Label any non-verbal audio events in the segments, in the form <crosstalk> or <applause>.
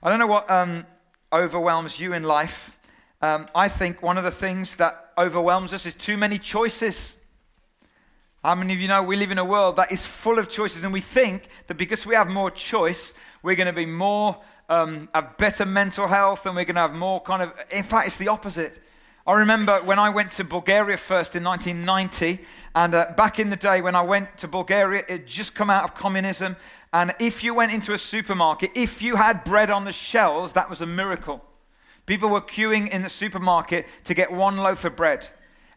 I don't know what um, overwhelms you in life. Um, I think one of the things that overwhelms us is too many choices. How many of you know we live in a world that is full of choices, and we think that because we have more choice, we're going to be more, um, have better mental health, and we're going to have more kind of. In fact, it's the opposite. I remember when I went to Bulgaria first in 1990, and uh, back in the day when I went to Bulgaria, it had just come out of communism, and if you went into a supermarket, if you had bread on the shelves, that was a miracle. People were queuing in the supermarket to get one loaf of bread.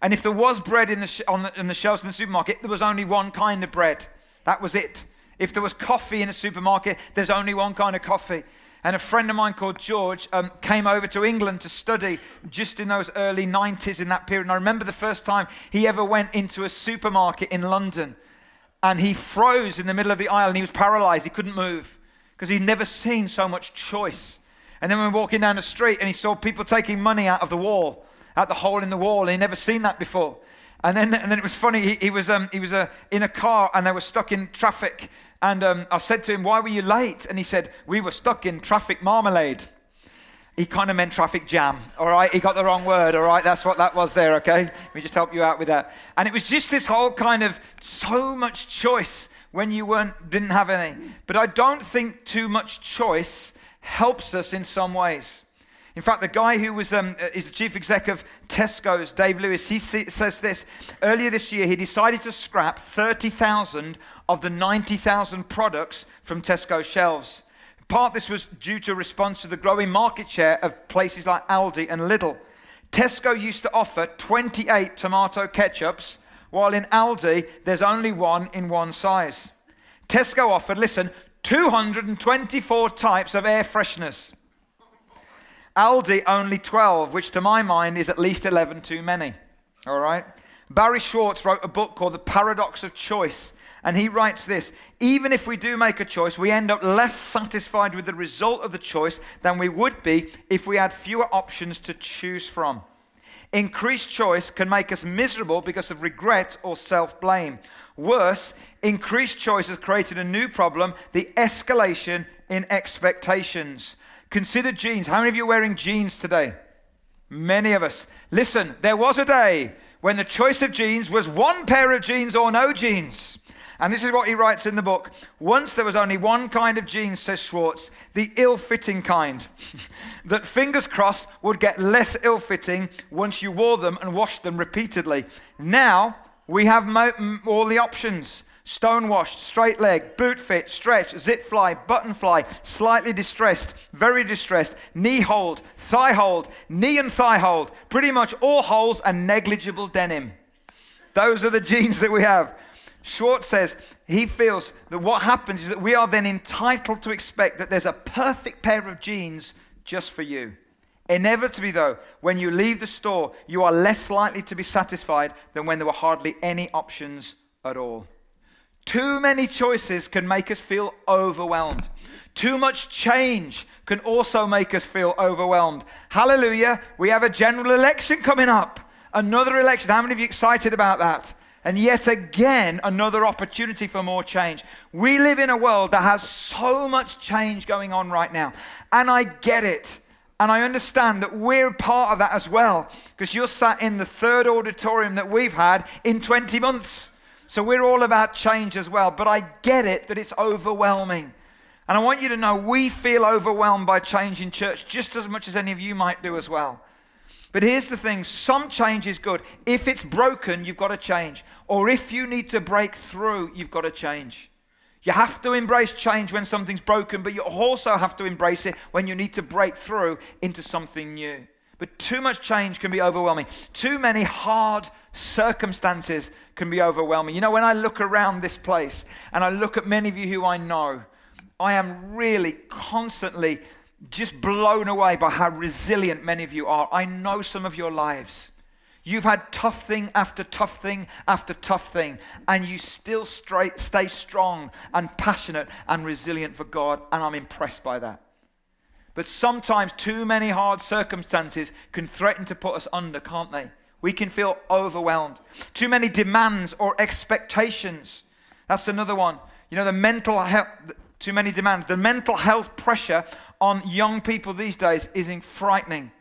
And if there was bread in the, sh- on the, in the shelves in the supermarket, there was only one kind of bread. That was it. If there was coffee in a supermarket, there's only one kind of coffee. And a friend of mine called George um, came over to England to study just in those early 90s in that period. And I remember the first time he ever went into a supermarket in London and he froze in the middle of the aisle and he was paralyzed. He couldn't move because he'd never seen so much choice. And then we were walking down the street and he saw people taking money out of the wall, out the hole in the wall. He'd never seen that before. And then, and then it was funny. He, he was, um, he was uh, in a car and they were stuck in traffic. And um, I said to him, Why were you late? And he said, We were stuck in traffic marmalade. He kind of meant traffic jam, all right? He got the wrong word, all right? That's what that was there, okay? Let me just help you out with that. And it was just this whole kind of so much choice when you weren't, didn't have any. But I don't think too much choice helps us in some ways. In fact, the guy who was um, uh, is the chief exec of Tesco's, Dave Lewis, he says this. Earlier this year, he decided to scrap 30,000 of the 90,000 products from Tesco shelves part this was due to a response to the growing market share of places like Aldi and Lidl. Tesco used to offer 28 tomato ketchups, while in Aldi there's only one in one size. Tesco offered, listen, 224 types of air fresheners. Aldi only 12, which to my mind is at least 11 too many. All right? Barry Schwartz wrote a book called The Paradox of Choice. And he writes this even if we do make a choice, we end up less satisfied with the result of the choice than we would be if we had fewer options to choose from. Increased choice can make us miserable because of regret or self blame. Worse, increased choice has created a new problem the escalation in expectations. Consider jeans. How many of you are wearing jeans today? Many of us. Listen, there was a day when the choice of jeans was one pair of jeans or no jeans. And this is what he writes in the book. Once there was only one kind of jeans, says Schwartz, the ill fitting kind, <laughs> that fingers crossed would get less ill fitting once you wore them and washed them repeatedly. Now we have mo- all the options stone washed, straight leg, boot fit, stretch, zip fly, button fly, slightly distressed, very distressed, knee hold, thigh hold, knee and thigh hold, pretty much all holes and negligible denim. Those are the jeans that we have. Schwartz says he feels that what happens is that we are then entitled to expect that there's a perfect pair of jeans just for you. Inevitably, though, when you leave the store, you are less likely to be satisfied than when there were hardly any options at all. Too many choices can make us feel overwhelmed. Too much change can also make us feel overwhelmed. Hallelujah, we have a general election coming up. Another election. How many of you excited about that? And yet again, another opportunity for more change. We live in a world that has so much change going on right now. And I get it. And I understand that we're part of that as well. Because you're sat in the third auditorium that we've had in 20 months. So we're all about change as well. But I get it that it's overwhelming. And I want you to know we feel overwhelmed by change in church just as much as any of you might do as well. But here's the thing some change is good. If it's broken, you've got to change. Or if you need to break through, you've got to change. You have to embrace change when something's broken, but you also have to embrace it when you need to break through into something new. But too much change can be overwhelming. Too many hard circumstances can be overwhelming. You know, when I look around this place and I look at many of you who I know, I am really constantly just blown away by how resilient many of you are. I know some of your lives. You've had tough thing after tough thing after tough thing, and you still straight, stay strong and passionate and resilient for God, and I'm impressed by that. But sometimes too many hard circumstances can threaten to put us under, can't they? We can feel overwhelmed. Too many demands or expectations. That's another one. You know, the mental health, too many demands. The mental health pressure on young people these days is frightening.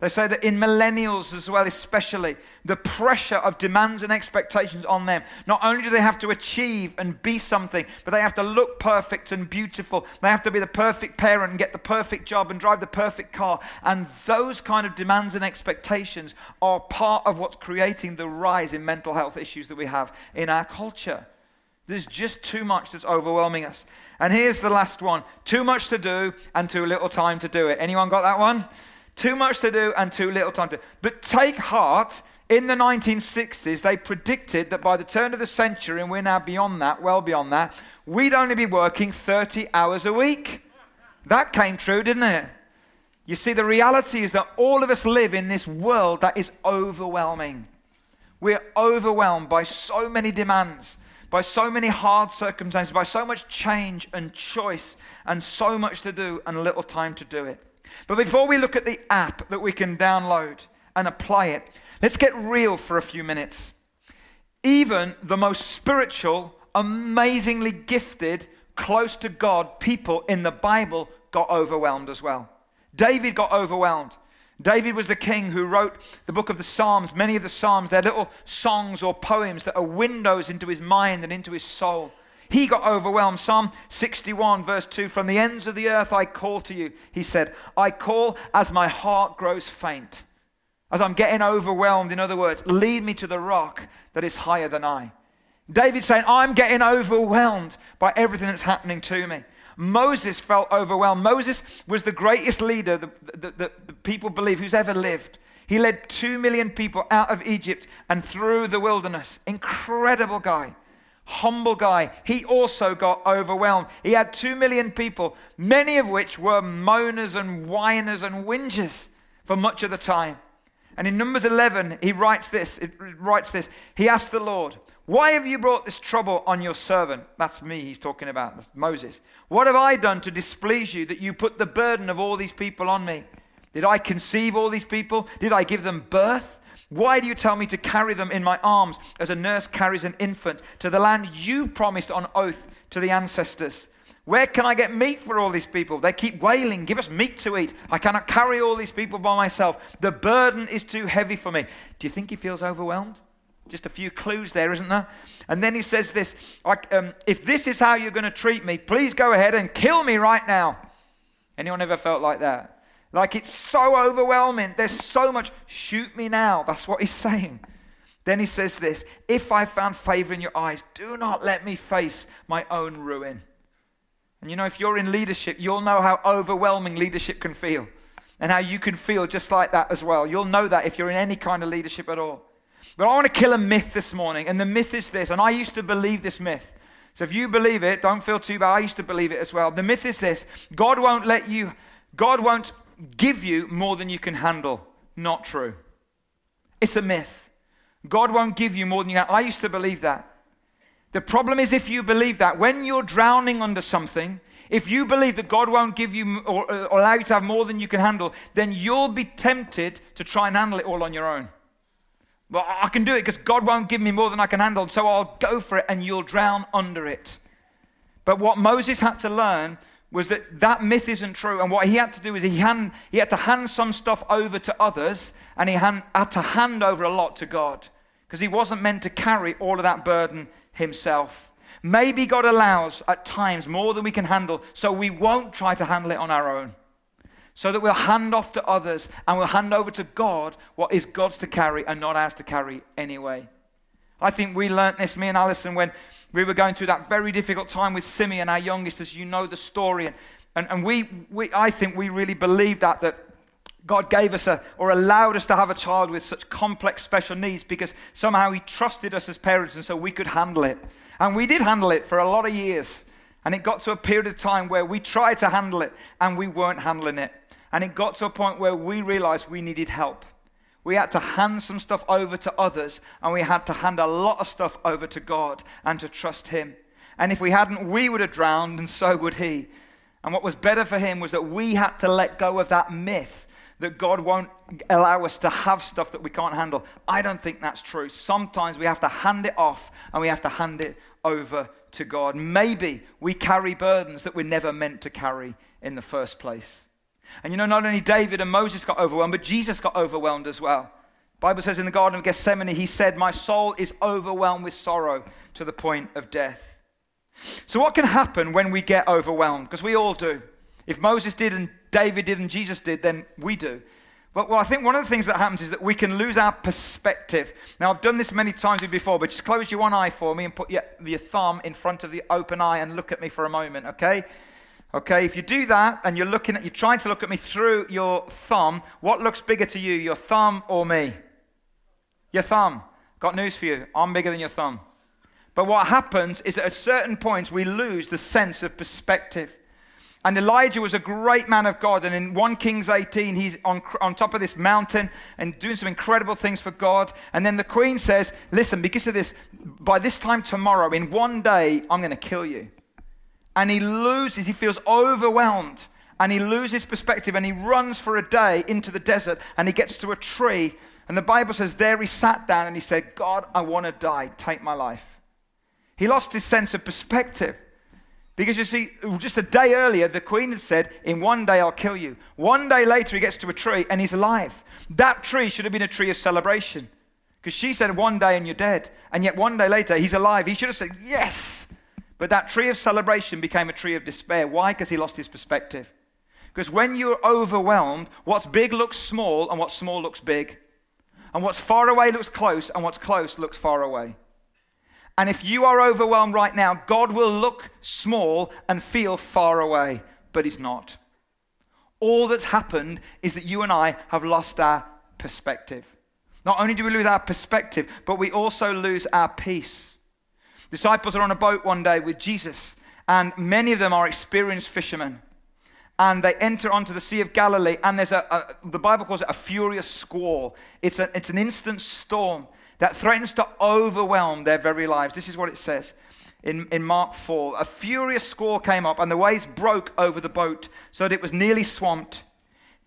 They say that in millennials as well, especially, the pressure of demands and expectations on them. Not only do they have to achieve and be something, but they have to look perfect and beautiful. They have to be the perfect parent and get the perfect job and drive the perfect car. And those kind of demands and expectations are part of what's creating the rise in mental health issues that we have in our culture. There's just too much that's overwhelming us. And here's the last one too much to do and too little time to do it. Anyone got that one? Too much to do and too little time to do. But take heart, in the 1960s, they predicted that by the turn of the century, and we're now beyond that, well beyond that, we'd only be working 30 hours a week. That came true, didn't it? You see, the reality is that all of us live in this world that is overwhelming. We're overwhelmed by so many demands, by so many hard circumstances, by so much change and choice, and so much to do and little time to do it. But before we look at the app that we can download and apply it, let's get real for a few minutes. Even the most spiritual, amazingly gifted, close to God people in the Bible got overwhelmed as well. David got overwhelmed. David was the king who wrote the book of the Psalms. Many of the Psalms, they're little songs or poems that are windows into his mind and into his soul. He got overwhelmed. Psalm 61, verse 2 From the ends of the earth I call to you. He said, I call as my heart grows faint. As I'm getting overwhelmed, in other words, lead me to the rock that is higher than I. David saying, I'm getting overwhelmed by everything that's happening to me. Moses felt overwhelmed. Moses was the greatest leader the, the, the, the people believe who's ever lived. He led two million people out of Egypt and through the wilderness. Incredible guy humble guy, he also got overwhelmed. He had two million people, many of which were moaners and whiners and whingers for much of the time. And in Numbers 11, he writes this, it writes this. He asked the Lord, Why have you brought this trouble on your servant? That's me, he's talking about, that's Moses. What have I done to displease you that you put the burden of all these people on me? Did I conceive all these people? Did I give them birth? Why do you tell me to carry them in my arms as a nurse carries an infant to the land you promised on oath to the ancestors? Where can I get meat for all these people? They keep wailing, Give us meat to eat. I cannot carry all these people by myself. The burden is too heavy for me. Do you think he feels overwhelmed? Just a few clues there, isn't there? And then he says this um, If this is how you're going to treat me, please go ahead and kill me right now. Anyone ever felt like that? Like it's so overwhelming. There's so much. Shoot me now. That's what he's <laughs> saying. Then he says this If I found favor in your eyes, do not let me face my own ruin. And you know, if you're in leadership, you'll know how overwhelming leadership can feel and how you can feel just like that as well. You'll know that if you're in any kind of leadership at all. But I want to kill a myth this morning, and the myth is this, and I used to believe this myth. So if you believe it, don't feel too bad. I used to believe it as well. The myth is this God won't let you, God won't give you more than you can handle. Not true. It's a myth. God won't give you more than you can. I used to believe that. The problem is if you believe that, when you're drowning under something, if you believe that God won't give you or, or, allow you to have more than you can handle, then you'll be tempted to try and handle it all on your own. Well, I can do it because God won't give me more than I can handle, so I'll go for it and you'll drown under it. But what Moses had to learn was that that myth isn't true. And what he had to do is he, hand, he had to hand some stuff over to others and he hand, had to hand over a lot to God because he wasn't meant to carry all of that burden himself. Maybe God allows at times more than we can handle, so we won't try to handle it on our own. So that we'll hand off to others and we'll hand over to God what is God's to carry and not ours to carry anyway. I think we learnt this, me and Alison, when we were going through that very difficult time with Simeon, our youngest, as you know the story. And, and, and we, we, I think we really believed that, that God gave us a, or allowed us to have a child with such complex special needs because somehow He trusted us as parents and so we could handle it. And we did handle it for a lot of years. And it got to a period of time where we tried to handle it and we weren't handling it. And it got to a point where we realized we needed help. We had to hand some stuff over to others, and we had to hand a lot of stuff over to God and to trust Him. And if we hadn't, we would have drowned, and so would He. And what was better for Him was that we had to let go of that myth that God won't allow us to have stuff that we can't handle. I don't think that's true. Sometimes we have to hand it off and we have to hand it over to God. Maybe we carry burdens that we're never meant to carry in the first place. And you know, not only David and Moses got overwhelmed, but Jesus got overwhelmed as well. Bible says in the Garden of Gethsemane, he said, My soul is overwhelmed with sorrow to the point of death. So, what can happen when we get overwhelmed? Because we all do. If Moses did and David did and Jesus did, then we do. But well, I think one of the things that happens is that we can lose our perspective. Now, I've done this many times before, but just close your one eye for me and put your, your thumb in front of the open eye and look at me for a moment, okay? Okay, if you do that and you're looking at, you're trying to look at me through your thumb, what looks bigger to you, your thumb or me? Your thumb. Got news for you. I'm bigger than your thumb. But what happens is that at certain points we lose the sense of perspective. And Elijah was a great man of God. And in 1 Kings 18, he's on, on top of this mountain and doing some incredible things for God. And then the queen says, Listen, because of this, by this time tomorrow, in one day, I'm going to kill you and he loses, he feels overwhelmed and he loses perspective and he runs for a day into the desert and he gets to a tree. And the Bible says, There he sat down and he said, God, I want to die. Take my life. He lost his sense of perspective. Because you see, just a day earlier, the queen had said, In one day I'll kill you. One day later, he gets to a tree and he's alive. That tree should have been a tree of celebration. Because she said, One day and you're dead. And yet, one day later, he's alive. He should have said, Yes. But that tree of celebration became a tree of despair. Why? Because he lost his perspective. Because when you're overwhelmed, what's big looks small and what's small looks big. And what's far away looks close and what's close looks far away. And if you are overwhelmed right now, God will look small and feel far away, but He's not. All that's happened is that you and I have lost our perspective. Not only do we lose our perspective, but we also lose our peace. Disciples are on a boat one day with Jesus, and many of them are experienced fishermen. And they enter onto the Sea of Galilee, and there's a, a the Bible calls it a furious squall. It's, a, it's an instant storm that threatens to overwhelm their very lives. This is what it says in, in Mark 4. A furious squall came up, and the waves broke over the boat so that it was nearly swamped.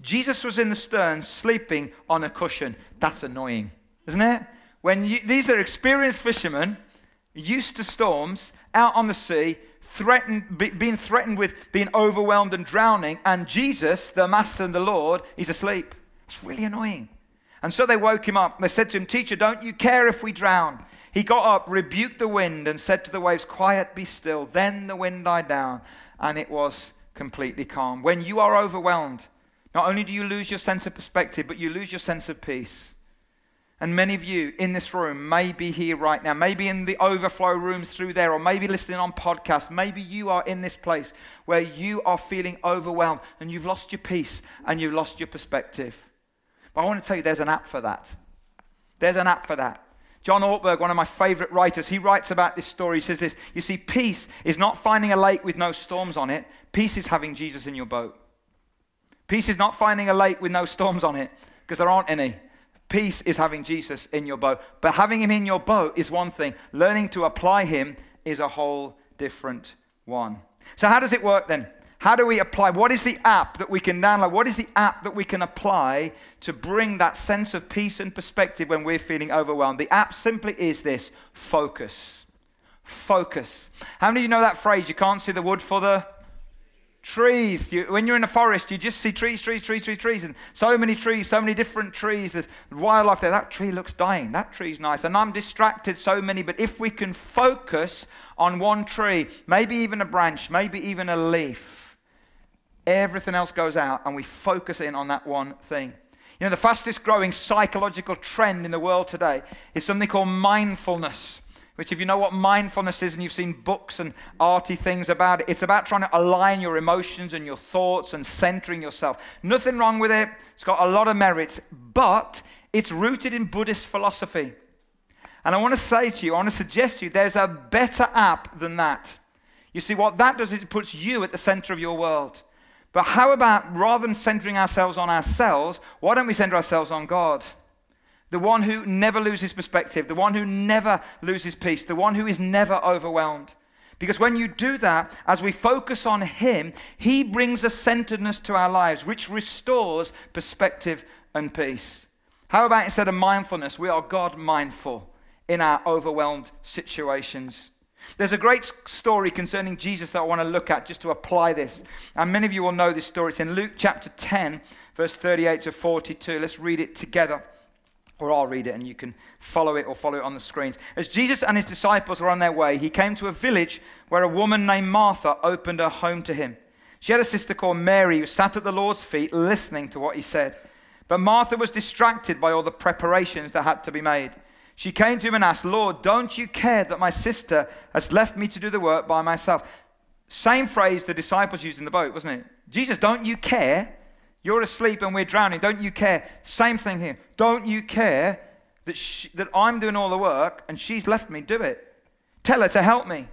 Jesus was in the stern, sleeping on a cushion. That's annoying, isn't it? When you, these are experienced fishermen used to storms, out on the sea, threatened, be, being threatened with being overwhelmed and drowning, and Jesus, the Master and the Lord, he's asleep. It's really annoying. And so they woke him up. They said to him, Teacher, don't you care if we drown? He got up, rebuked the wind, and said to the waves, Quiet, be still. Then the wind died down, and it was completely calm. When you are overwhelmed, not only do you lose your sense of perspective, but you lose your sense of peace. And many of you in this room may be here right now, maybe in the overflow rooms through there, or maybe listening on podcasts. Maybe you are in this place where you are feeling overwhelmed and you've lost your peace and you've lost your perspective. But I want to tell you there's an app for that. There's an app for that. John Ortberg, one of my favorite writers, he writes about this story. He says this You see, peace is not finding a lake with no storms on it, peace is having Jesus in your boat. Peace is not finding a lake with no storms on it, because there aren't any. Peace is having Jesus in your boat. But having him in your boat is one thing, learning to apply him is a whole different one. So, how does it work then? How do we apply? What is the app that we can download? What is the app that we can apply to bring that sense of peace and perspective when we're feeling overwhelmed? The app simply is this focus. Focus. How many of you know that phrase? You can't see the wood for the trees. You, when you're in a forest, you just see trees, trees, trees, trees, trees, and so many trees, so many different trees. There's wildlife there. That tree looks dying. That tree's nice. And I'm distracted so many, but if we can focus on one tree, maybe even a branch, maybe even a leaf, everything else goes out and we focus in on that one thing. You know, the fastest growing psychological trend in the world today is something called mindfulness which, if you know what mindfulness is and you've seen books and arty things about it, it's about trying to align your emotions and your thoughts and centering yourself. Nothing wrong with it, it's got a lot of merits, but it's rooted in Buddhist philosophy. And I want to say to you, I want to suggest to you, there's a better app than that. You see, what that does is it puts you at the center of your world. But how about rather than centering ourselves on ourselves, why don't we center ourselves on God? The one who never loses perspective, the one who never loses peace, the one who is never overwhelmed. Because when you do that, as we focus on Him, He brings a centeredness to our lives, which restores perspective and peace. How about instead of mindfulness, we are God mindful in our overwhelmed situations? There's a great story concerning Jesus that I want to look at just to apply this. And many of you will know this story. It's in Luke chapter 10, verse 38 to 42. Let's read it together. Or I'll read it and you can follow it or follow it on the screens. As Jesus and his disciples were on their way, he came to a village where a woman named Martha opened her home to him. She had a sister called Mary who sat at the Lord's feet listening to what he said. But Martha was distracted by all the preparations that had to be made. She came to him and asked, Lord, don't you care that my sister has left me to do the work by myself? Same phrase the disciples used in the boat, wasn't it? Jesus, don't you care? You're asleep and we're drowning. Don't you care? Same thing here. Don't you care that, she, that I'm doing all the work and she's left me do it? Tell her to help me.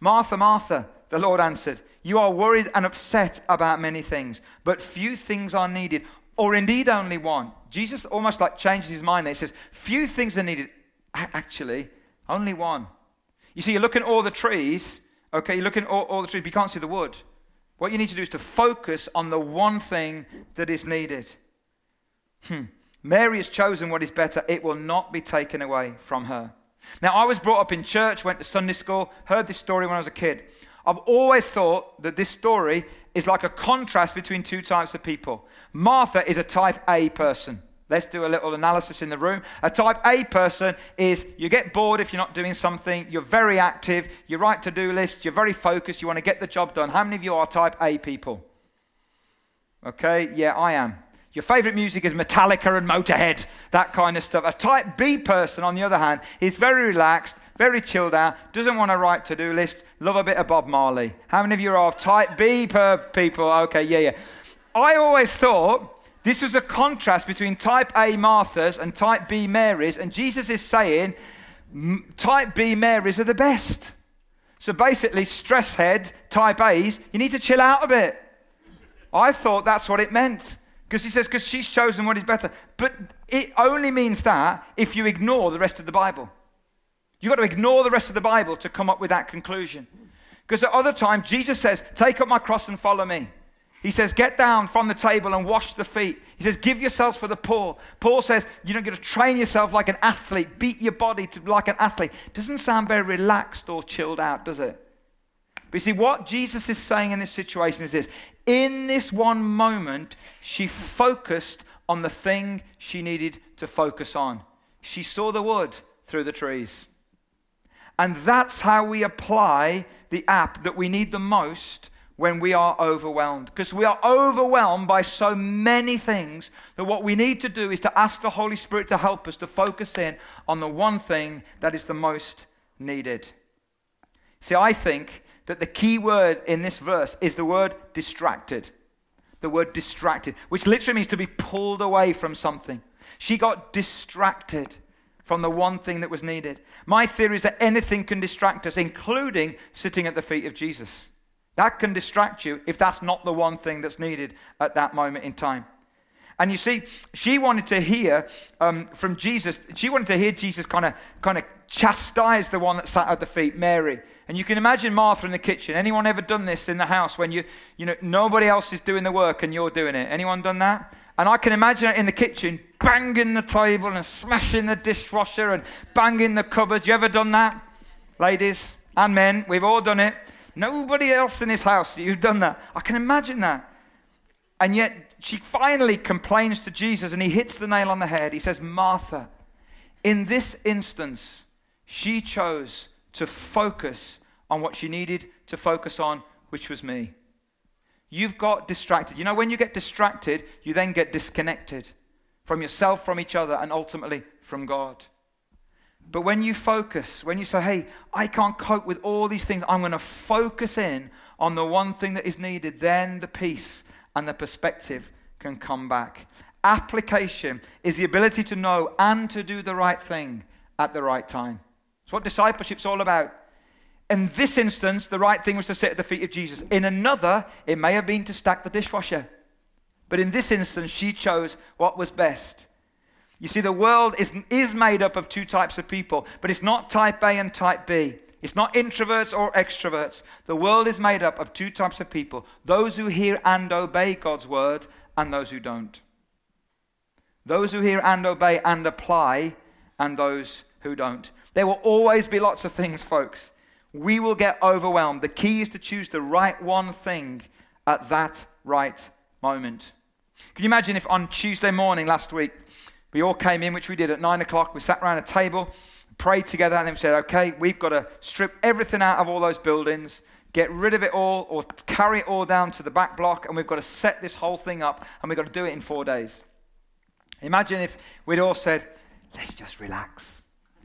Martha, Martha, the Lord answered, You are worried and upset about many things, but few things are needed, or indeed only one. Jesus almost like changes his mind there. He says, Few things are needed. Actually, only one. You see, you're looking at all the trees, okay, you're looking at all, all the trees, but you can't see the wood. What you need to do is to focus on the one thing that is needed. Hmm. Mary has chosen what is better, it will not be taken away from her. Now, I was brought up in church, went to Sunday school, heard this story when I was a kid. I've always thought that this story is like a contrast between two types of people. Martha is a type A person. Let's do a little analysis in the room. A type A person is you get bored if you're not doing something, you're very active, you write to do lists, you're very focused, you want to get the job done. How many of you are type A people? Okay, yeah, I am. Your favorite music is Metallica and Motorhead, that kind of stuff. A type B person, on the other hand, is very relaxed, very chilled out, doesn't want to write to do lists, love a bit of Bob Marley. How many of you are type B per people? Okay, yeah, yeah. I always thought this was a contrast between type A Marthas and type B Marys, and Jesus is saying type B Marys are the best. So basically, stress head, type A's, you need to chill out a bit. I thought that's what it meant. Because he says, because she's chosen what is better. But it only means that if you ignore the rest of the Bible. You've got to ignore the rest of the Bible to come up with that conclusion. Because at other times, Jesus says, Take up my cross and follow me. He says, Get down from the table and wash the feet. He says, Give yourselves for the poor. Paul says, You're not going to train yourself like an athlete, beat your body to, like an athlete. Doesn't sound very relaxed or chilled out, does it? But you see, what Jesus is saying in this situation is this in this one moment, she focused on the thing she needed to focus on. She saw the wood through the trees. And that's how we apply the app that we need the most when we are overwhelmed. Because we are overwhelmed by so many things that what we need to do is to ask the Holy Spirit to help us to focus in on the one thing that is the most needed. See, I think that the key word in this verse is the word distracted. The word distracted, which literally means to be pulled away from something. She got distracted from the one thing that was needed. My theory is that anything can distract us, including sitting at the feet of Jesus. That can distract you if that's not the one thing that's needed at that moment in time. And you see, she wanted to hear um, from Jesus, she wanted to hear Jesus kind of kind of chastise the one that sat at the feet, Mary. And you can imagine Martha in the kitchen. Anyone ever done this in the house when you, you know, nobody else is doing the work and you're doing it? Anyone done that? And I can imagine it in the kitchen, banging the table and smashing the dishwasher and banging the cupboards. You ever done that? Ladies and men, we've all done it. Nobody else in this house, you've done that. I can imagine that. And yet she finally complains to Jesus and he hits the nail on the head. He says, Martha, in this instance, she chose to focus on what she needed to focus on, which was me. You've got distracted. You know, when you get distracted, you then get disconnected from yourself, from each other, and ultimately from God. But when you focus, when you say, hey, I can't cope with all these things, I'm going to focus in on the one thing that is needed, then the peace and the perspective can come back. Application is the ability to know and to do the right thing at the right time. It's what discipleship's all about. In this instance, the right thing was to sit at the feet of Jesus. In another, it may have been to stack the dishwasher. But in this instance, she chose what was best. You see, the world is, is made up of two types of people, but it's not type A and type B. It's not introverts or extroverts. The world is made up of two types of people those who hear and obey God's word, and those who don't. Those who hear and obey and apply, and those who don't. There will always be lots of things, folks. we will get overwhelmed. The key is to choose the right one thing at that right moment. Can you imagine if on Tuesday morning last week, we all came in, which we did at nine o'clock, we sat around a table, prayed together, and then we said, okay, we've got to strip everything out of all those buildings, get rid of it all, or carry it all down to the back block, and we've got to set this whole thing up, and we've got to do it in four days. Imagine if we'd all said, let's just relax.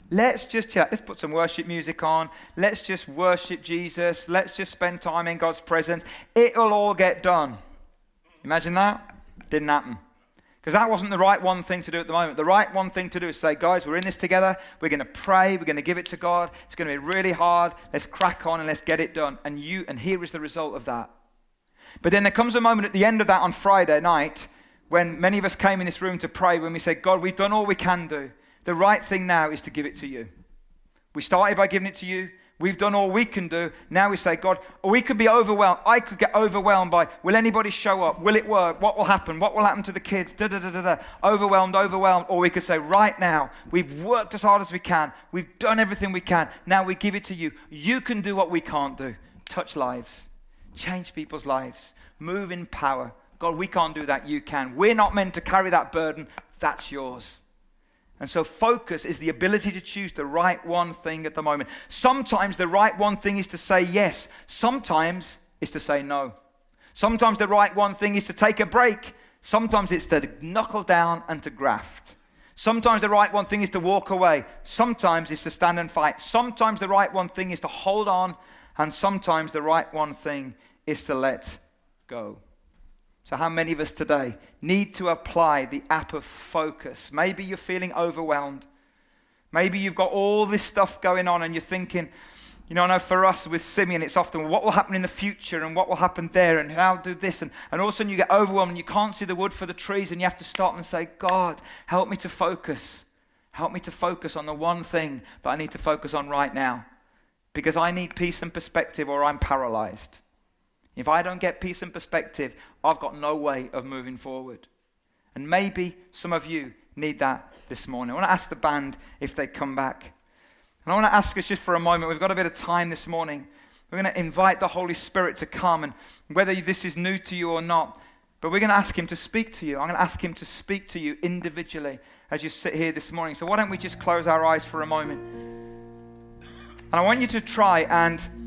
Let's just chat. Let's put some worship music on. Let's just worship Jesus. Let's just spend time in God's presence. It'll all get done. Imagine that? Didn't happen. Because that wasn't the right one thing to do at the moment. The right one thing to do is say, guys, we're in this together. We're going to pray. We're going to give it to God. It's going to be really hard. Let's crack on and let's get it done. And you, and here is the result of that. But then there comes a moment at the end of that on Friday night when many of us came in this room to pray when we said, God, we've done all we can do. The right thing now is to give it to you. We started by giving it to you. We've done all we can do. Now we say, God, we could be overwhelmed. I could get overwhelmed by, will anybody show up? Will it work? What will happen? What will happen to the kids? Da, da, da, da, da. Overwhelmed, overwhelmed. Or we could say, right now, we've worked as hard as we can. We've done everything we can. Now we give it to you. You can do what we can't do touch lives, change people's lives, move in power. God, we can't do that. You can. We're not meant to carry that burden. That's yours. And so, focus is the ability to choose the right one thing at the moment. Sometimes the right one thing is to say yes, sometimes it's to say no. Sometimes the right one thing is to take a break, sometimes it's to knuckle down and to graft. Sometimes the right one thing is to walk away, sometimes it's to stand and fight. Sometimes the right one thing is to hold on, and sometimes the right one thing is to let go. So, how many of us today need to apply the app of focus? Maybe you're feeling overwhelmed. Maybe you've got all this stuff going on and you're thinking, you know, I know for us with Simeon, it's often what will happen in the future and what will happen there and how do this. And, and all of a sudden you get overwhelmed and you can't see the wood for the trees and you have to stop and say, God, help me to focus. Help me to focus on the one thing that I need to focus on right now. Because I need peace and perspective or I'm paralyzed. If I don't get peace and perspective, I've got no way of moving forward. And maybe some of you need that this morning. I want to ask the band if they come back. And I want to ask us just for a moment, we've got a bit of time this morning. We're going to invite the Holy Spirit to come, and whether this is new to you or not, but we're going to ask Him to speak to you. I'm going to ask Him to speak to you individually as you sit here this morning. So why don't we just close our eyes for a moment? And I want you to try and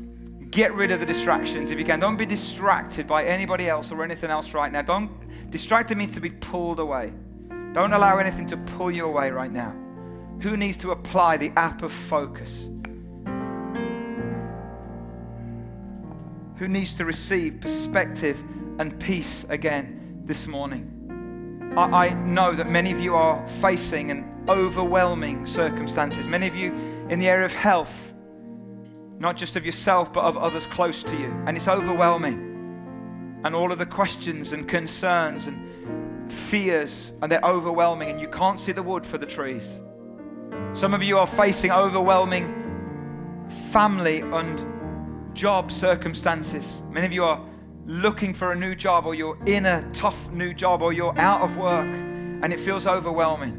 Get rid of the distractions if you can. Don't be distracted by anybody else or anything else right now. Don't distracted means to be pulled away. Don't allow anything to pull you away right now. Who needs to apply the app of focus? Who needs to receive perspective and peace again this morning? I, I know that many of you are facing an overwhelming circumstances. Many of you in the area of health not just of yourself, but of others close to you. And it's overwhelming. And all of the questions and concerns and fears, and they're overwhelming, and you can't see the wood for the trees. Some of you are facing overwhelming family and job circumstances. Many of you are looking for a new job, or you're in a tough new job, or you're out of work, and it feels overwhelming.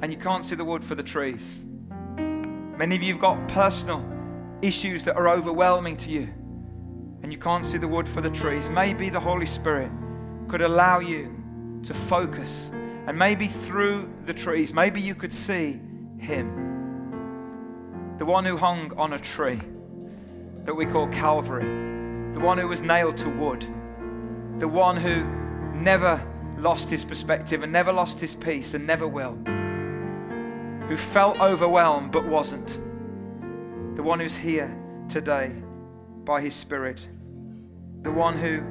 And you can't see the wood for the trees. Many of you have got personal issues that are overwhelming to you and you can't see the wood for the trees, maybe the Holy Spirit could allow you to focus. And maybe through the trees, maybe you could see Him. The one who hung on a tree that we call Calvary. The one who was nailed to wood. The one who never lost his perspective and never lost his peace and never will. Who felt overwhelmed but wasn't the one who's here today by his Spirit, the one who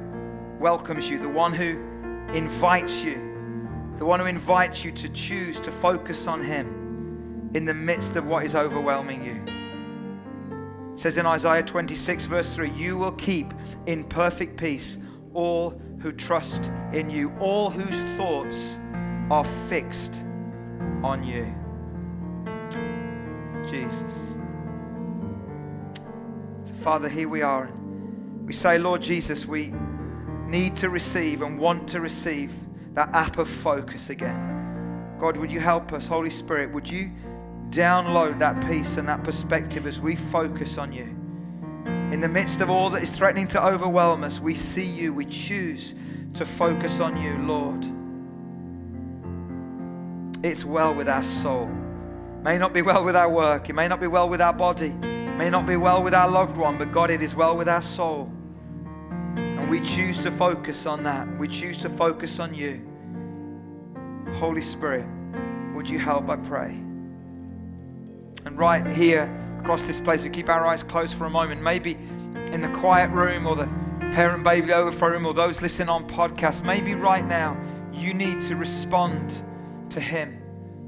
welcomes you, the one who invites you, the one who invites you to choose to focus on him in the midst of what is overwhelming you. It says in Isaiah 26, verse 3, You will keep in perfect peace all who trust in you, all whose thoughts are fixed on you. Jesus. Father, here we are. We say, Lord Jesus, we need to receive and want to receive that app of focus again. God, would you help us? Holy Spirit, would you download that peace and that perspective as we focus on you. In the midst of all that is threatening to overwhelm us, we see you, we choose to focus on you, Lord. It's well with our soul. May not be well with our work, it may not be well with our body, it may not be well with our loved one, but God, it is well with our soul. And we choose to focus on that. We choose to focus on you. Holy Spirit, would you help, I pray? And right here across this place, we keep our eyes closed for a moment. Maybe in the quiet room or the parent baby overflow room or those listening on podcasts, maybe right now you need to respond to Him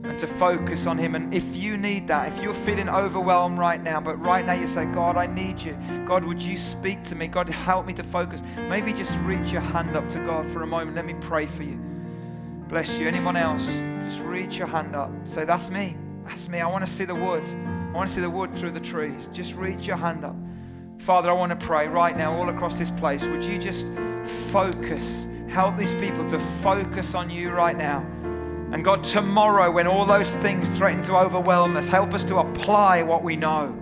and to focus on Him. And if you need that, if you're feeling overwhelmed right now, but right now you say, God, I need you. God, would you speak to me? God, help me to focus. Maybe just reach your hand up to God for a moment. Let me pray for you. Bless you. Anyone else? Just reach your hand up. Say, That's me. That's me. I want to see the wood. I want to see the wood through the trees. Just reach your hand up. Father, I want to pray right now, all across this place. Would you just focus? Help these people to focus on you right now. And God, tomorrow, when all those things threaten to overwhelm us, help us to apply what we know.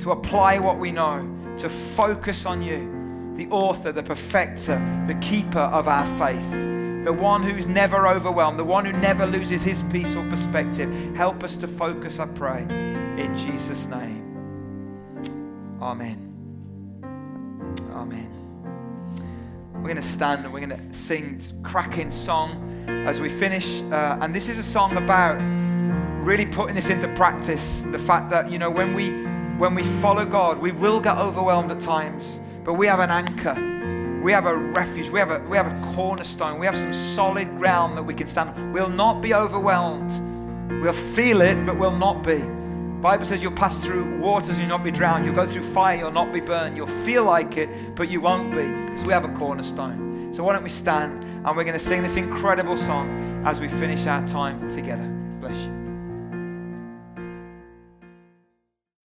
To apply what we know. To focus on you, the author, the perfecter, the keeper of our faith the one who's never overwhelmed, the one who never loses his peace or perspective. Help us to focus, I pray, in Jesus' name. Amen. Amen. We're going to stand and we're going to sing cracking song as we finish. Uh, and this is a song about really putting this into practice. The fact that, you know, when we when we follow God, we will get overwhelmed at times, but we have an anchor. We have a refuge. We have a, we have a cornerstone. We have some solid ground that we can stand. We'll not be overwhelmed. We'll feel it, but we'll not be. Bible says you'll pass through waters and you'll not be drowned. You'll go through fire, you'll not be burned. You'll feel like it, but you won't be because we have a cornerstone. So why don't we stand and we're going to sing this incredible song as we finish our time together. Bless you.